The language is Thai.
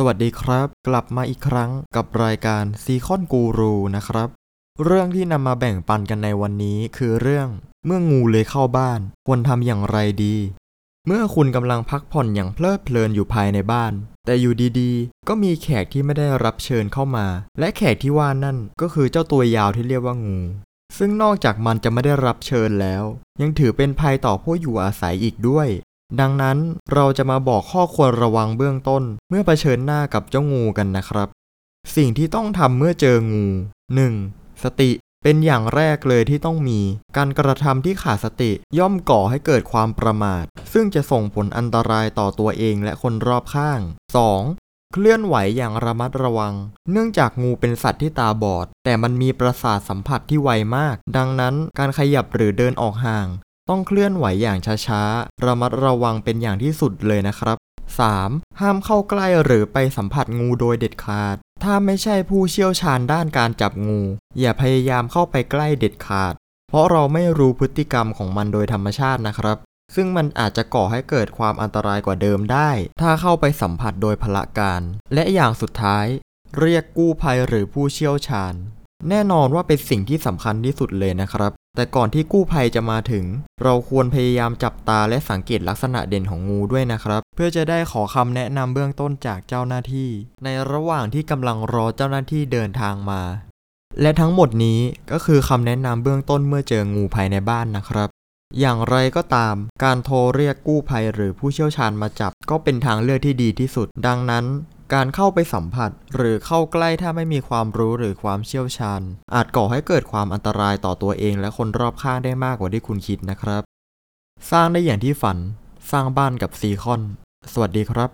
สวัสดีครับ กลับมาอีกครั้งกับรายการซีคอนกูรูนะครับ เรื่องที่นำมาแบ่งปันกันในวันนี้คือเรื่อง เมื่องูเลยเข้าบ้าน ควรทำอย่างไรดี เมื่อคุณกำลังพักผ่อนอย่างเพลิดเพลินอยู่ภายในบ้าน แต่อยู่ดีๆ ก็มีแขกที่ไม่ได้รับเชิญเข้ามา และแขกที่ว่านั่นก็คือเจ้าตัวยาวที่เรียกว่างู ซึ่งนอกจากมันจะไม่ได้รับเชิญแล้ว ยังถือเป็นภัยต่อผู้อยู่อาศัยอีกด้วย ดังนั้นเราจะมาบอกข้อควรระวังเบื้องต้น เมื่อเผชิญหน้ากับเจ้างูกันนะครับ สิ่งที่ต้องทำเมื่อเจองู 1. สติเป็นอย่างแรกเลยที่ต้องมี การกระทำที่ขาดสติย่อมก่อให้เกิดความประมาท ซึ่งจะส่งผลอันตรายต่อตัวเองและคนรอบข้าง 2. เคลื่อนไหวอย่างระมัดระวัง เนื่องจากงูเป็นสัตว์ที่ตาบอด แต่มันมีประสาทสัมผัสที่ไวมาก ดังนั้นการขยับหรือเดินออกห่าง ต้องเคลื่อนไหวอย่างช้าๆ ระมัดระวังเป็นอย่างที่สุดเลยนะครับ 3. ห้ามเข้าใกล้หรือไปสัมผัสงูโดยเด็ดขาด ถ้าไม่ใช่ผู้เชี่ยวชาญด้านการจับงู อย่าพยายามเข้าไปใกล้เด็ดขาด เพราะเราไม่รู้พฤติกรรมของมันโดยธรรมชาตินะครับ ซึ่งมันอาจจะก่อให้เกิดความอันตรายกว่าเดิมได้ ถ้าเข้าไปสัมผัสโดยพละการ และอย่างสุดท้าย เรียกกู้ภัยหรือผู้เชี่ยวชาญ แน่นอนว่าเป็นสิ่งที่สำคัญที่สุดเลยนะครับ แต่ก่อนที่กู้ภัยจะมาถึง เราควรพยายามจับตาและสังเกตลักษณะเด่นของงูด้วยนะครับ เพื่อจะได้ขอคำแนะนำเบื้องต้นจากเจ้าหน้าที่ ในระหว่างที่กำลังรอเจ้าหน้าที่เดินทางมา และทั้งหมดนี้ก็คือคำแนะนำเบื้องต้นเมื่อเจองูภายในบ้านนะครับ อย่างไรก็ตาม การโทรเรียกกู้ภัยหรือผู้เชี่ยวชาญมาจับ ก็เป็นทางเลือกที่ดีที่สุด ดังนั้น การเข้าไปสัมผัส หรือเข้าใกล้ถ้าไม่มีความรู้หรือความเชี่ยวชาญ อาจก่อให้เกิดความอันตรายต่อตัวเองและคนรอบข้างได้มากกว่าที่คุณคิดนะครับ สร้างได้อย่างที่ฝัน สร้างบ้านกับซีคอน สวัสดีครับ